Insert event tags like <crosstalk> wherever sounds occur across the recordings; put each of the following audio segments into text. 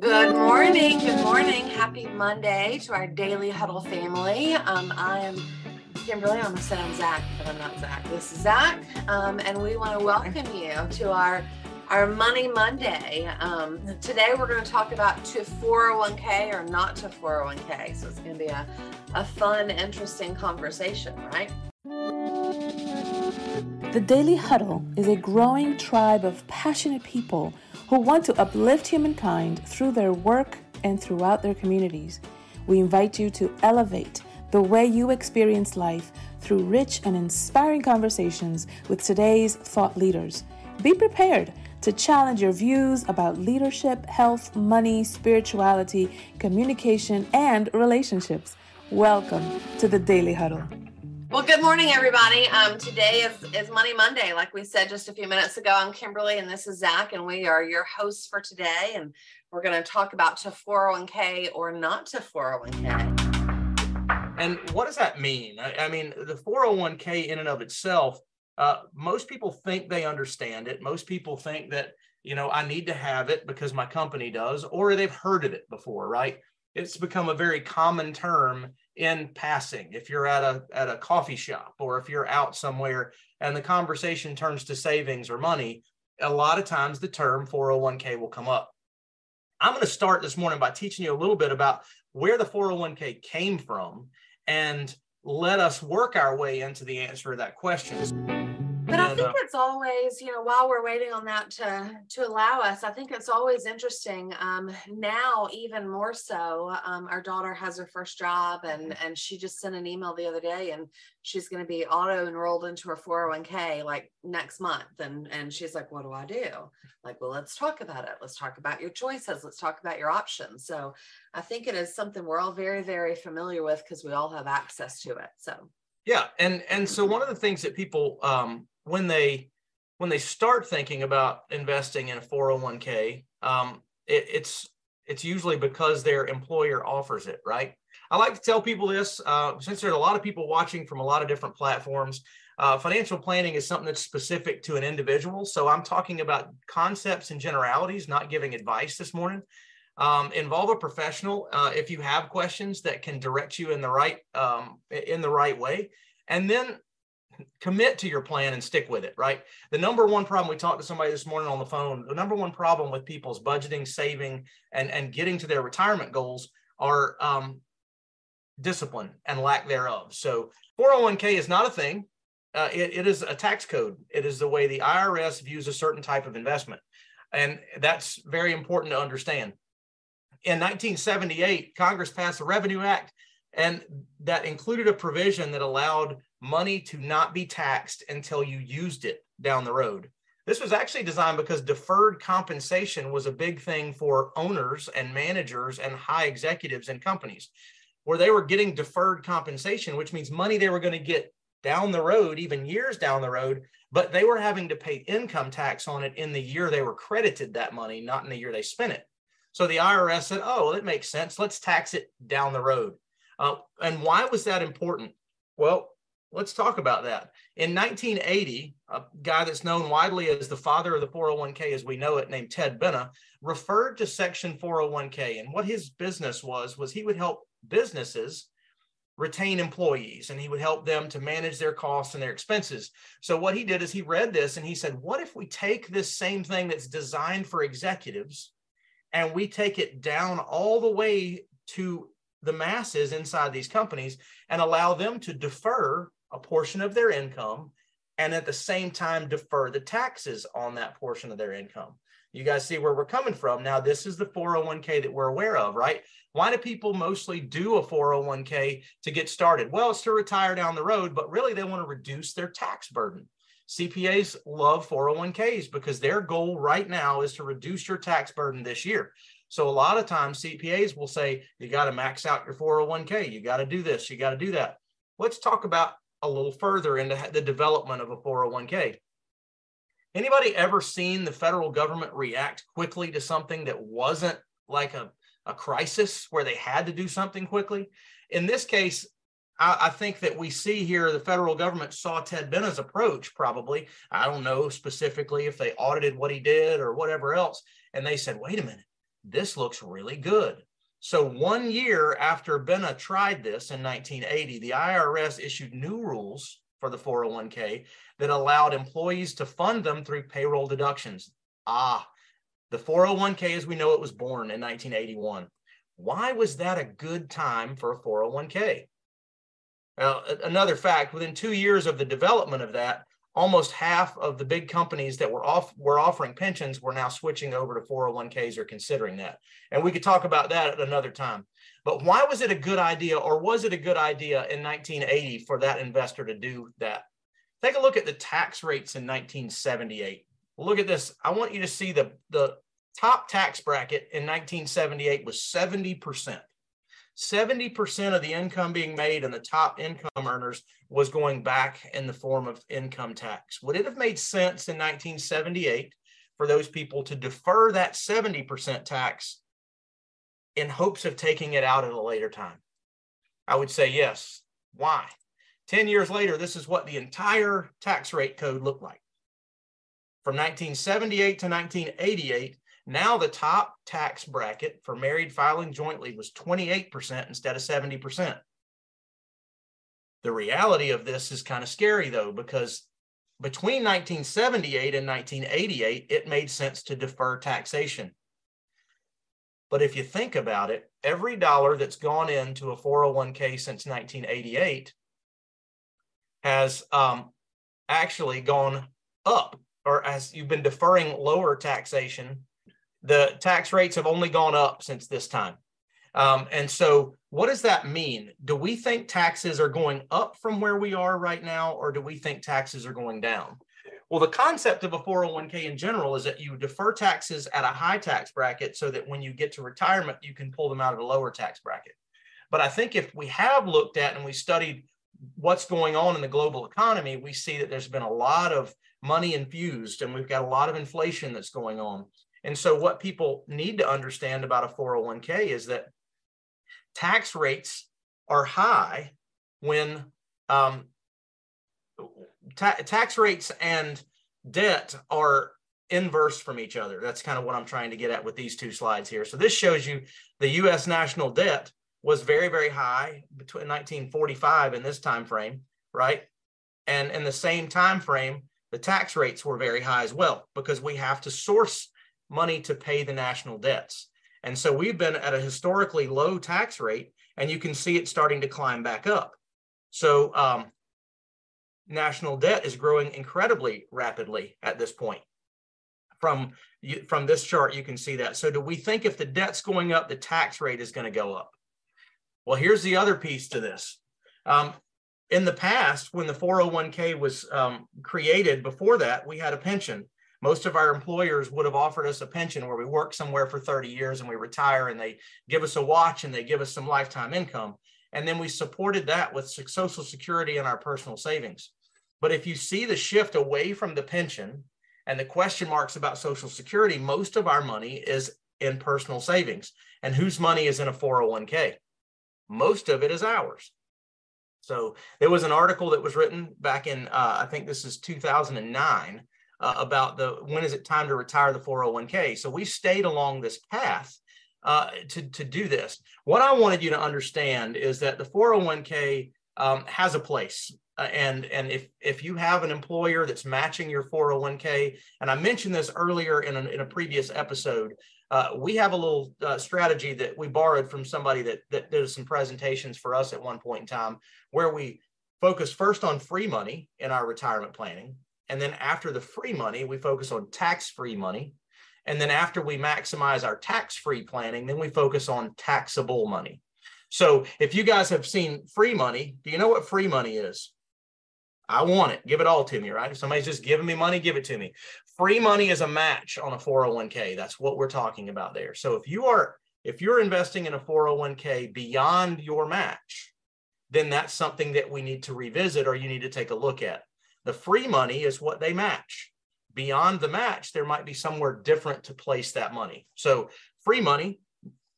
Good morning. Good morning. Happy Monday to our daily huddle family. Um, I am Kimberly. I'm going to say I'm Zack, but I'm not Zack. This is Zack, um, and we want to welcome you to our our Money Monday. Um, today we're going to talk about to 401k or not to 401k. So it's going to be a, a fun, interesting conversation, right? The Daily Huddle is a growing tribe of passionate people who want to uplift humankind through their work and throughout their communities. We invite you to elevate the way you experience life through rich and inspiring conversations with today's thought leaders. Be prepared to challenge your views about leadership, health, money, spirituality, communication, and relationships. Welcome to the Daily Huddle. Well, good morning, everybody. Um, today is, is Money Monday. Like we said just a few minutes ago, I'm Kimberly and this is Zack, and we are your hosts for today. And we're going to talk about to 401k or not to 401k. And what does that mean? I, I mean, the 401k in and of itself, uh, most people think they understand it. Most people think that, you know, I need to have it because my company does, or they've heard of it before, right? It's become a very common term in passing if you're at a at a coffee shop or if you're out somewhere and the conversation turns to savings or money a lot of times the term 401k will come up. I'm going to start this morning by teaching you a little bit about where the 401k came from and let us work our way into the answer to that question but I think it's always, you know, while we're waiting on that to to allow us, I think it's always interesting. Um, now, even more so, um, our daughter has her first job, and and she just sent an email the other day, and she's going to be auto enrolled into her 401k like next month, and and she's like, what do I do? Like, well, let's talk about it. Let's talk about your choices. Let's talk about your options. So, I think it is something we're all very very familiar with because we all have access to it. So. Yeah, and and so one of the things that people um, when they when they start thinking about investing in a 401k, um, it, it's it's usually because their employer offers it, right? I like to tell people this uh, since there's a lot of people watching from a lot of different platforms. Uh, financial planning is something that's specific to an individual. So I'm talking about concepts and generalities, not giving advice this morning. Um, involve a professional uh, if you have questions that can direct you in the right um, in the right way, and then commit to your plan and stick with it, right? The number one problem we talked to somebody this morning on the phone, the number one problem with people's budgeting, saving, and, and getting to their retirement goals are um, discipline and lack thereof. So 401k is not a thing. Uh, it, it is a tax code. It is the way the IRS views a certain type of investment. And that's very important to understand. In 1978, Congress passed the Revenue Act, and that included a provision that allowed money to not be taxed until you used it down the road. This was actually designed because deferred compensation was a big thing for owners and managers and high executives in companies where they were getting deferred compensation, which means money they were going to get down the road, even years down the road, but they were having to pay income tax on it in the year they were credited that money, not in the year they spent it. So the IRS said, oh, well, it makes sense. Let's tax it down the road. Uh, and why was that important? Well, let's talk about that. In 1980, a guy that's known widely as the father of the 401k as we know it, named Ted Benna, referred to Section 401k. And what his business was, was he would help businesses retain employees and he would help them to manage their costs and their expenses. So what he did is he read this and he said, what if we take this same thing that's designed for executives and we take it down all the way to the masses inside these companies and allow them to defer a portion of their income and at the same time defer the taxes on that portion of their income. You guys see where we're coming from. Now, this is the 401k that we're aware of, right? Why do people mostly do a 401k to get started? Well, it's to retire down the road, but really they want to reduce their tax burden. CPAs love 401ks because their goal right now is to reduce your tax burden this year. So a lot of times CPAs will say, you got to max out your 401k. You got to do this. You got to do that. Let's talk about a little further into the development of a 401k. Anybody ever seen the federal government react quickly to something that wasn't like a, a crisis where they had to do something quickly? In this case, I, think that we see here the federal government saw Ted Benna's approach, probably. I don't know specifically if they audited what he did or whatever else. And they said, wait a minute, this looks really good. So, one year after Benna tried this in 1980, the IRS issued new rules for the 401k that allowed employees to fund them through payroll deductions. Ah, the 401k as we know it was born in 1981. Why was that a good time for a 401k? Well, another fact within two years of the development of that, almost half of the big companies that were off were offering pensions were now switching over to 401ks or considering that. And we could talk about that at another time. But why was it a good idea or was it a good idea in 1980 for that investor to do that? Take a look at the tax rates in 1978. look at this. I want you to see the, the top tax bracket in 1978 was 70%. 70% of the income being made in the top income earners was going back in the form of income tax. Would it have made sense in 1978 for those people to defer that 70% tax in hopes of taking it out at a later time? I would say yes. Why? 10 years later, this is what the entire tax rate code looked like. From 1978 to 1988, now the top tax bracket for married filing jointly was 28% instead of 70%. The reality of this is kind of scary though, because between 1978 and 1988, it made sense to defer taxation. But if you think about it, every dollar that's gone into a 401k since 1988 has um, actually gone up, or as you've been deferring lower taxation the tax rates have only gone up since this time. Um, and so, what does that mean? Do we think taxes are going up from where we are right now, or do we think taxes are going down? Well, the concept of a 401k in general is that you defer taxes at a high tax bracket so that when you get to retirement, you can pull them out of a lower tax bracket. But I think if we have looked at and we studied what's going on in the global economy, we see that there's been a lot of money infused and we've got a lot of inflation that's going on. And so, what people need to understand about a 401k is that tax rates are high when um, ta- tax rates and debt are inverse from each other. That's kind of what I'm trying to get at with these two slides here. So, this shows you the US national debt was very, very high between 1945 in this time frame, right? And in the same time frame, the tax rates were very high as well because we have to source money to pay the national debts. And so we've been at a historically low tax rate, and you can see it starting to climb back up. So um, national debt is growing incredibly rapidly at this point. From from this chart, you can see that. So do we think if the debt's going up, the tax rate is going to go up? Well, here's the other piece to this. Um, in the past, when the 401k was um, created, before that, we had a pension most of our employers would have offered us a pension where we work somewhere for 30 years and we retire and they give us a watch and they give us some lifetime income. And then we supported that with Social Security and our personal savings. But if you see the shift away from the pension and the question marks about Social Security, most of our money is in personal savings. And whose money is in a 401k? Most of it is ours. So there was an article that was written back in, uh, I think this is 2009, uh, about the when is it time to retire the 401k. So we stayed along this path uh, to, to do this. What I wanted you to understand is that the 401k um, has a place. Uh, and and if if you have an employer that's matching your 401k, and I mentioned this earlier in a, in a previous episode, uh, we have a little uh, strategy that we borrowed from somebody that that did some presentations for us at one point in time, where we focus first on free money in our retirement planning, and then after the free money, we focus on tax free money. And then after we maximize our tax free planning, then we focus on taxable money. So if you guys have seen free money, do you know what free money is? I want it. Give it all to me, right? If somebody's just giving me money, give it to me. Free money is a match on a 401k. That's what we're talking about there. So if you are if you're investing in a 401k beyond your match, then that's something that we need to revisit or you need to take a look at. The free money is what they match. Beyond the match, there might be somewhere different to place that money. So, free money,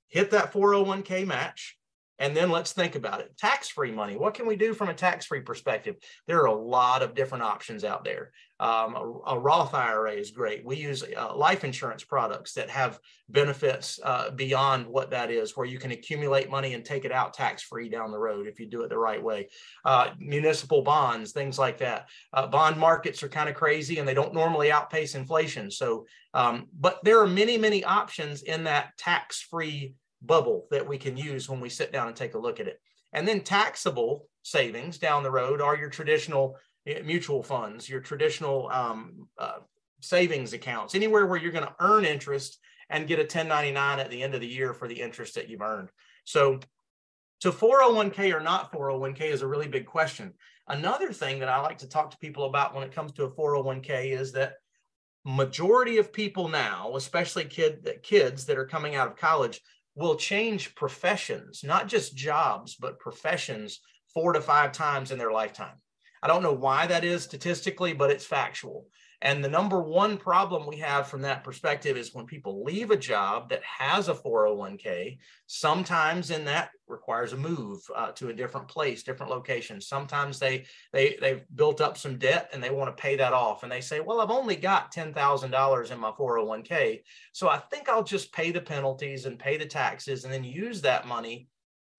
hit that 401k match, And then let's think about it. Tax-free money. What can we do from a tax-free perspective? There are a lot of different options out there. Um, a, a, Roth IRA is great. We use uh, life insurance products that have benefits uh, beyond what that is, where you can accumulate money and take it out tax-free down the road if you do it the right way. Uh, municipal bonds, things like that. Uh, bond markets are kind of crazy and they don't normally outpace inflation. So, um, but there are many, many options in that tax-free bubble that we can use when we sit down and take a look at it. And then taxable savings down the road are your traditional mutual funds, your traditional um, uh, savings accounts, anywhere where you're going to earn interest and get a 1099 at the end of the year for the interest that you've earned. So, so 401k or not 401k is a really big question. Another thing that I like to talk to people about when it comes to a 401k is that majority of people now, especially kid kids that are coming out of college, will change professions, not just jobs, but professions four to five times in their lifetime. I don't know why that is statistically, but it's factual. And the number one problem we have from that perspective is when people leave a job that has a 401k, sometimes in that requires a move uh, to a different place, different location. Sometimes they they they've built up some debt and they want to pay that off, and they say, "Well, I've only got ten thousand dollars in my 401k, so I think I'll just pay the penalties and pay the taxes, and then use that money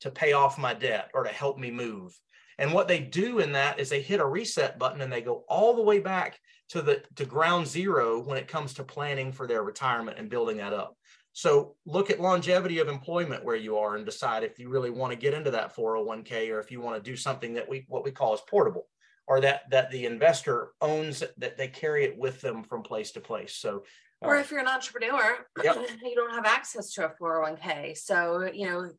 to pay off my debt or to help me move." And what they do in that is they hit a reset button and they go all the way back to the to ground zero when it comes to planning for their retirement and building that up. So look at longevity of employment where you are and decide if you really want to get into that 401k or if you want to do something that we what we call is portable or that that the investor owns that they carry it with them from place to place. So or if you're an entrepreneur, yep. <clears throat> you don't have access to a 401k. So, you know,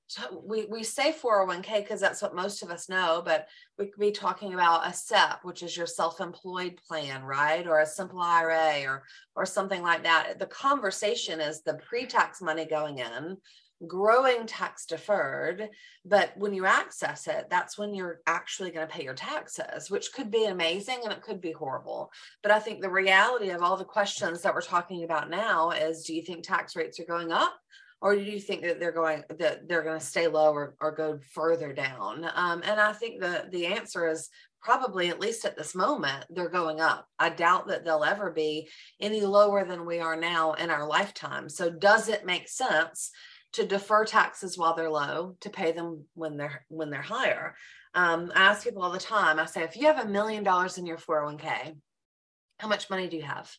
we, we say 401k because that's what most of us know, but we could be talking about a SEP, which is your self-employed plan, right? Or a simple IRA or or something like that. The conversation is the pre-tax money going in growing tax deferred but when you access it that's when you're actually going to pay your taxes which could be amazing and it could be horrible. But i think the reality of all the questions that we're talking about now is do you think tax rates are going up or do you think that they're going that they're going to stay low or, or go further down? Um, and i think the the answer is probably at least at this moment they're going up. I doubt that they'll ever be any lower than we are now in our lifetime. So does it make sense to defer taxes while they're low to pay them when they're when they're higher. Um, i ask people all the time i say if you have a million dollars in your 401k how much money do you have?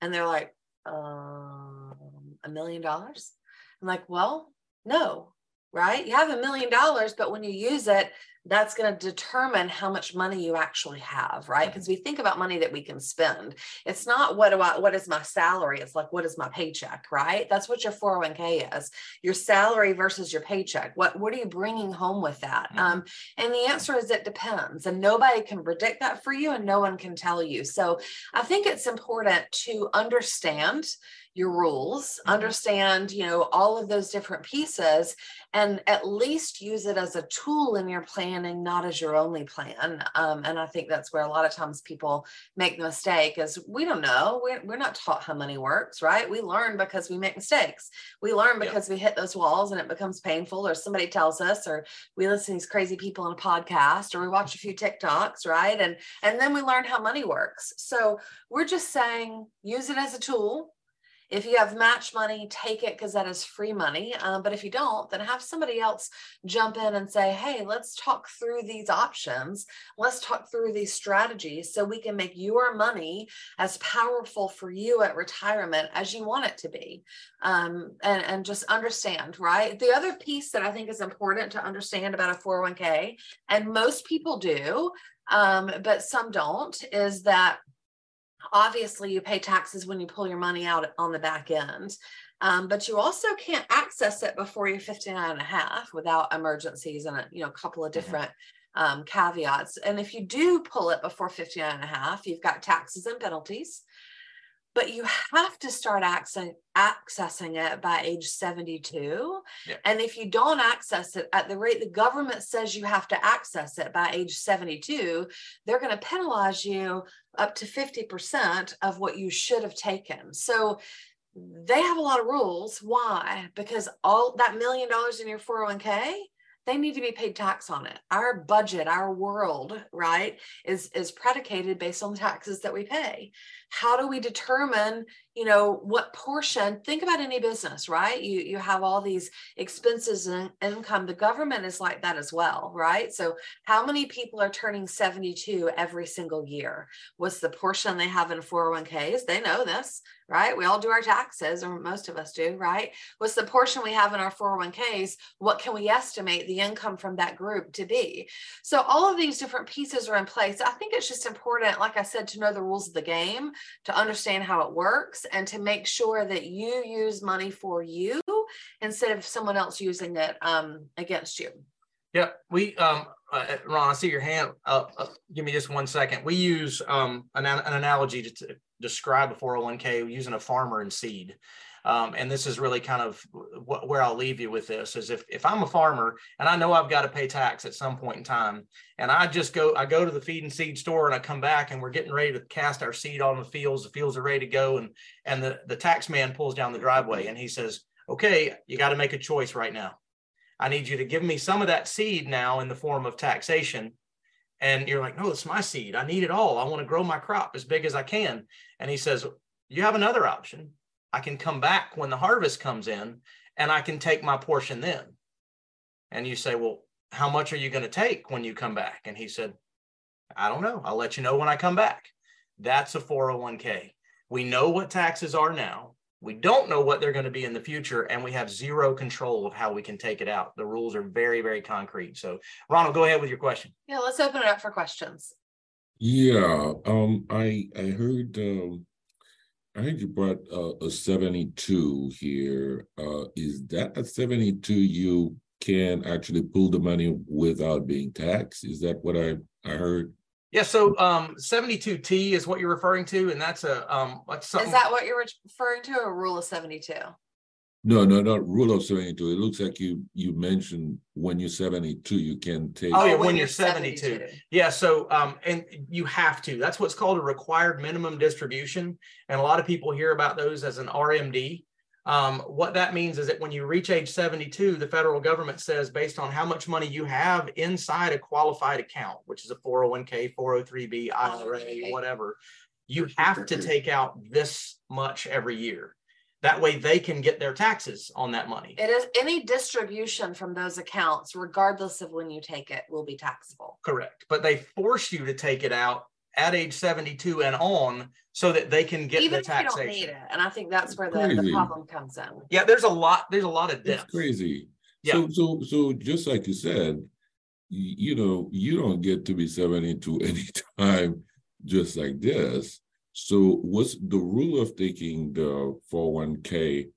And they're like um, a million dollars? I'm like well no right? You have a million dollars but when you use it that's going to determine how much money you actually have right? Because mm-hmm. we think about money that we can spend. It's not what do I, what is my salary? It's like what is my paycheck? Right? That's what your 401k is. Your salary versus your paycheck. What what are you bringing home with that? Mm-hmm. um, and the answer is it depends and nobody can predict that for you and no one can tell you. So i think it's important to understand your rules, mm-hmm. understand, you know, all of those different pieces and at least use it as a tool in your planning, not as your only plan. Um, and I think that's where a lot of times people make the mistake is we don't know. We're, we're not taught how money works, right? We learn because we make mistakes. We learn because we hit those walls and it becomes painful or somebody tells us, or we listen to these crazy people on a podcast or we watch a few TikToks, right? And, and then we learn how money works. So we're just saying, use it as a tool if you have match money, take it because that is free money. Um, but if you don't, then have somebody else jump in and say, hey, let's talk through these options. Let's talk through these strategies so we can make your money as powerful for you at retirement as you want it to be. Um, and, and just understand, right? The other piece that I think is important to understand about a 401k, and most people do, um, but some don't, is that obviously you pay taxes when you pull your money out on the back end um, but you also can't access it before you're 59 and a half without emergencies and a you know a couple of different mm-hmm. um, caveats and if you do pull it before 59 and a half you've got taxes and penalties but you have to start accessing, accessing it by age 72. Yeah. And if you don't access it at the rate the government says you have to access it by age 72, they're going to penalize you up to 50% of what you should have taken. So they have a lot of rules. Why? Because all that million dollars in your 401k they need to be paid tax on it. Our budget, our world, right, is is predicated based on the taxes that we pay. How do we determine, you know, what portion? Think about any business, right? You you have all these expenses and income. The government is like that as well, right? So how many people are turning 72 every single year? What's the portion they have in 401ks? They know this, right? We all do our taxes, or most of us do, right? What's the portion we have in our 401ks? What can we estimate the income from that group to be? So all of these different pieces are in place. I think it's just important, like I said, to know the rules of the game, to understand how it works, and to make sure that you use money for you instead of someone else using it um, against you. Yeah, we um, uh, Ron, I see your hand up. Uh, give me just one second. We use um, an, an analogy to, to, describe a 401k using a farmer and seed. Um, and this is really kind of wh- where I'll leave you with this is if, if I'm a farmer and I know I've got to pay tax at some point in time, and I just go, I go to the feed and seed store and I come back and we're getting ready to cast our seed on the fields, the fields are ready to go. And, and the, the tax man pulls down the driveway and he says, okay, you got to make a choice right now. I need you to give me some of that seed now in the form of taxation. And you're like, no, it's my seed. I need it all. I want to grow my crop as big as I can. And he says, you have another option. I can come back when the harvest comes in and I can take my portion then. And you say, well, how much are you going to take when you come back? And he said, I don't know. I'll let you know when I come back. That's a 401k. We know what taxes are now. We don't know what they're going to be in the future, and we have zero control of how we can take it out. The rules are very, very concrete. So, Ronald, go ahead with your question. Yeah, let's open it up for questions. Yeah, um, I I heard um, I heard you brought uh, a seventy-two here. Uh, is that a seventy-two you can actually pull the money without being taxed? Is that what I I heard? Yeah, so um, 72T is what you're referring to, and that's a um, that's something. Is that what you're referring to, a rule of 72? No, no, not rule of seventy-two. It looks like you you mentioned when you're seventy-two, you can take. Oh, yeah, when, you're 72. Yeah, so um, and you have to. That's what's called a required minimum distribution, and a lot of people hear about those as an RMD. Um, what that means is that when you reach age 72, the federal government says based on how much money you have inside a qualified account, which is a 401k, 403b, IRA, whatever, you have to take out this much every year. That way they can get their taxes on that money. It is any distribution from those accounts, regardless of when you take it, will be taxable. Correct. But they force you to take it out at age 72 and on so that they can get Even the if you don't need it. And I think that's where the, the problem comes in. Yeah, there's a lot, there's a lot of It's crazy. Yeah. So so so just like you said, you know, you don't get to be seventy-two <laughs> anytime just like this. So what's the rule of taking the four oh one K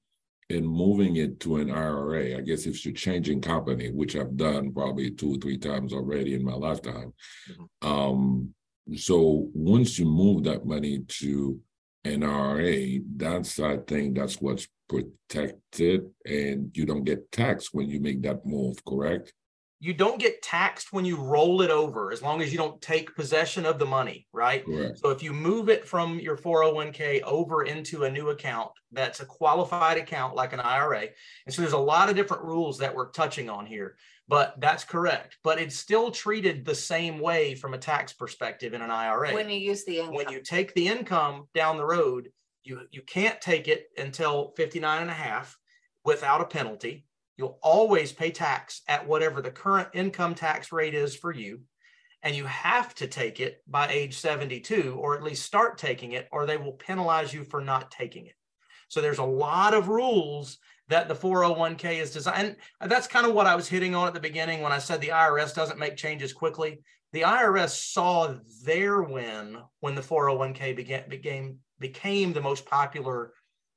and moving it to an IRA? I guess if you're changing company, which I've done probably two or three times already in my lifetime. Mhm. Um, so once you move that money to an IRA, that's I think that's what's protected, and you don't get taxed when you make that move. Correct? You don't get taxed when you roll it over as long as you don't take possession of the money, right? Correct. So if you move it from your 401k over into a new account, that's a qualified account like an IRA. And so there's a lot of different rules that we're touching on here, but that's correct. But it's still treated the same way from a tax perspective in an IRA. When you use the income. when you take the income down the road, you, you can't take it until 59 and a half without a penalty. You'll always pay tax at whatever the current income tax rate is for you. And you have to take it by age 72, or at least start taking it, or they will penalize you for not taking it. So there's a lot of rules that the 401k is designed. And that's kind of what I was hitting on at the beginning when I said the IRS doesn't make changes quickly. The IRS saw their win when the 401k began, became became the most popular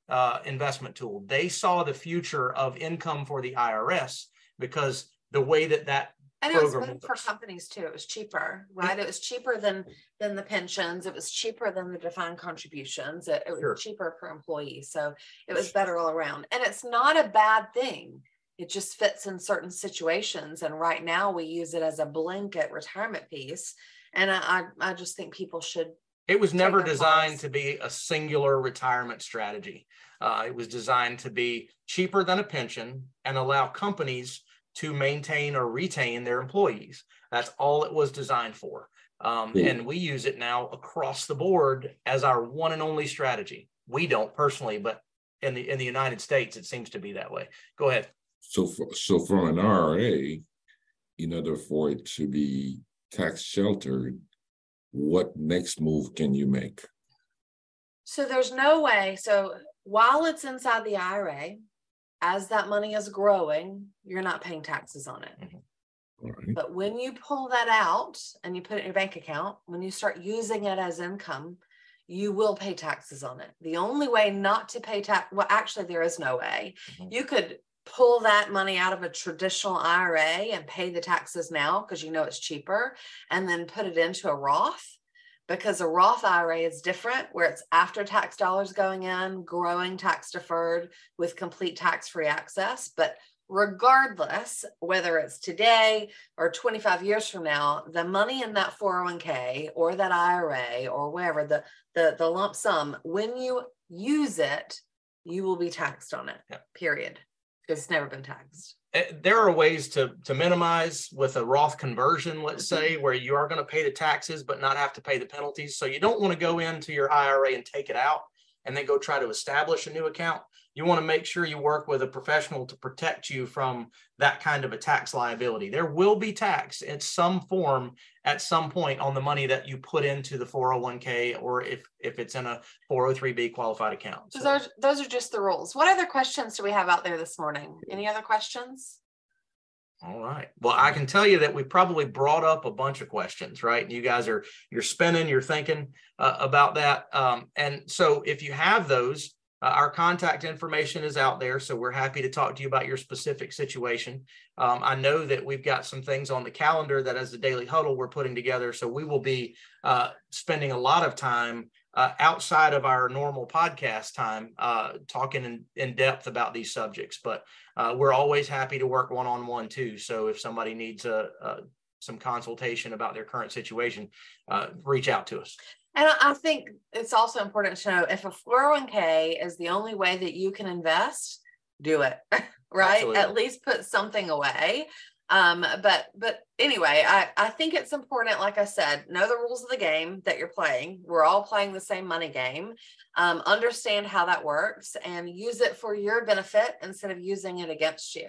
uh, investment tool. They saw the future of income for the IRS because the way that that And it was program good for companies too. It was cheaper, right? It was cheaper than, than the pensions. It was cheaper than the defined contributions. It, it Sure. was cheaper for employees. So it was better all around. And it's not a bad thing. It just fits in certain situations. And right now we use it as a blanket retirement piece. And I, I, I just think people should, It was never designed to be a singular retirement strategy. Uh, it was designed to be cheaper than a pension and allow companies to maintain or retain their employees. That's all it was designed for. Um, Yeah. And we use it now across the board as our one and only strategy. We don't personally, but in the in the United States, it seems to be that way. Go ahead. So, for, so from an IRA, in order for it to be tax sheltered, what next move can you make? So there's no way. So while it's inside the IRA, as that money is growing, you're not paying taxes on it. All right. But when you pull that out and you put it in your bank account, when you start using it as income, you will pay taxes on it. The only way not to pay tax, well, actually, there is no way. Mhm. You could pull that money out of a traditional IRA and pay the taxes now because you know it's cheaper, and then put it into a Roth because a Roth IRA is different, where it's after tax dollars going in, growing tax deferred with complete tax free access. But regardless, whether it's today or 25 years from now, the money in that 401k or that IRA or wherever the, the, the lump sum, when you use it, you will be taxed on it, Yeah. period. It's never been taxed. Eh, there are ways to to minimize with a Roth conversion, let's say, where you are going to pay the taxes but not have to pay the penalties. So you don't want to go into your IRA and take it out and then go try to establish a new account. You want to make sure you work with a professional to protect you from that kind of a tax liability. There will be tax in some form at some point on the money that you put into the 401k or if if it's in a 403b qualified account. So So- those, those are just the rules. What other questions do we have out there this morning? Any other questions? All right. Well, I can tell you that we probably brought up a bunch of questions, right? And you guys are you're spinning, you're thinking uh, about that. Um, and so, if you have those, uh, our contact information is out there. So we're happy to talk to you about your specific situation. Um, I know that we've got some things on the calendar that, as the daily huddle, we're putting together. So we will be uh, spending a lot of time uh, outside of our normal podcast time, uh, talking in, in depth about these subjects. But uh, we're always happy to work one on one too. So if somebody needs a, a some consultation about their current situation, uh, reach out to us. And I think it's also important to know if a 401k is the only way that you can invest, do it, <laughs> right? Absolutely. At least put something away. Um, but but anyway, I, I think it's important, like I said, know the rules of the game that you're playing. We're all playing the same money game. Um, understand how that works and use it for your benefit instead of using it against you.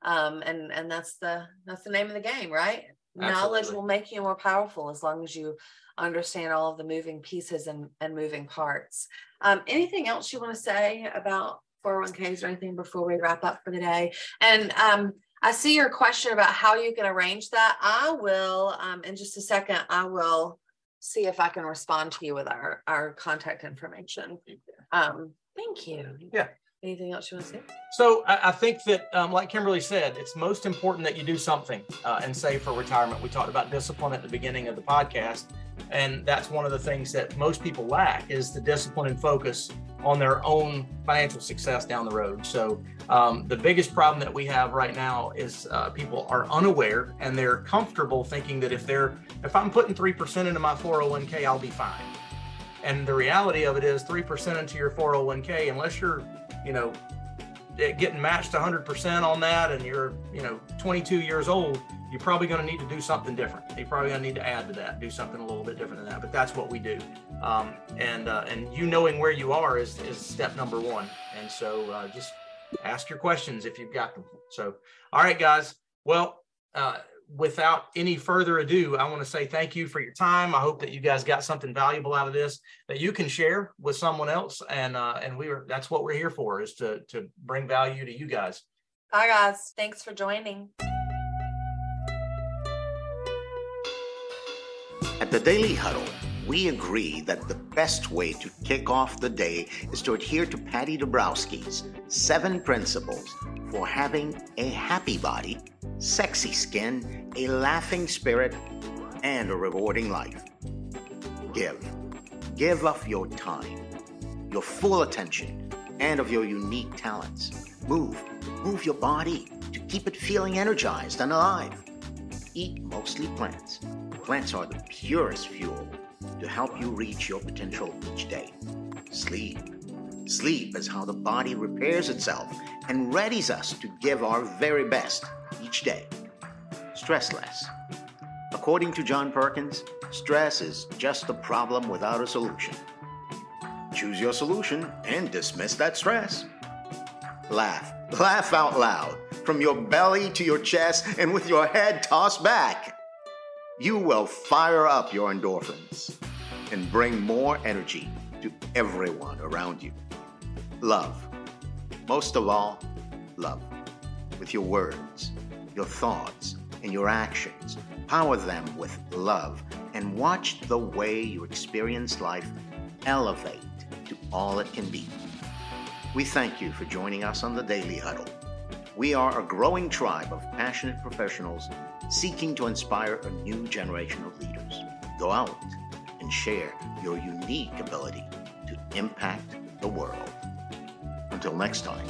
Um, and and that's the that's the name of the game, right? Knowledge will make you more powerful as long as you understand all of the moving pieces and, and moving parts. Um, anything else you want to say about 401ks or anything before we wrap up for the day? And um, I see your question about how you can arrange that. I will, um, in just a second, I will see if I can respond to you with our, our contact information. Um, thank you. Yeah. Anything else you want to say? So I, I think that, um, like Kimberly said, it's most important that you do something uh, and save for retirement. We talked about discipline at the beginning of the podcast, and that's one of the things that most people lack is the discipline and focus on their own financial success down the road. So um, the biggest problem that we have right now is uh, people are unaware and they're comfortable thinking that if they're if I'm putting three percent into my 401k, I'll be fine. And the reality of it is, three percent into your 401k, unless you're you know, eh, getting matched 100% on that and you're, you know, 22 years old, you're probably going to need to do something different. You're probably going to need to add to that, do something a little bit different than that. But that's what we do. Um, and uh, and you knowing where you are is, is step number one. And so uh, just ask your questions if you've got them. So, all right, guys. Well, uh, without any further ado, I want to say thank you for your time. I hope that you guys got something valuable out of this that you can share with someone else. And uh, and we are that's what we're here for is to to bring value to you guys. Bye, guys. Thanks for joining. At the Daily Huddle, we agree that the best way to kick off the day is to adhere to Patty Dabrowski's seven principles for having a happy body, sexy skin, a laughing spirit, and a rewarding life. Give. Give of your time, your full attention, and of your unique talents. Move. Move your body to keep it feeling energized and alive. Eat mostly plants. Plants are the purest fuel to help you reach your potential each day. Sleep. Sleep is how the body repairs itself and readies us to give our very best each day. Stress less. According to John Perkins, stress is just a problem without a solution. Choose your solution and dismiss that stress. Laugh. Laugh out loud, from your belly to your chest and with your head tossed back. You will fire up your endorphins and bring more energy to everyone around you. Love. Most of all, love. With your words, your thoughts, and your actions. Power them with love and watch the way you experience life elevate to all it can be. We thank you for joining us on the Daily Huddle. We are a growing tribe of passionate professionals seeking to inspire a new generation of leaders. Go out and share your unique ability to impact the world. Until next time.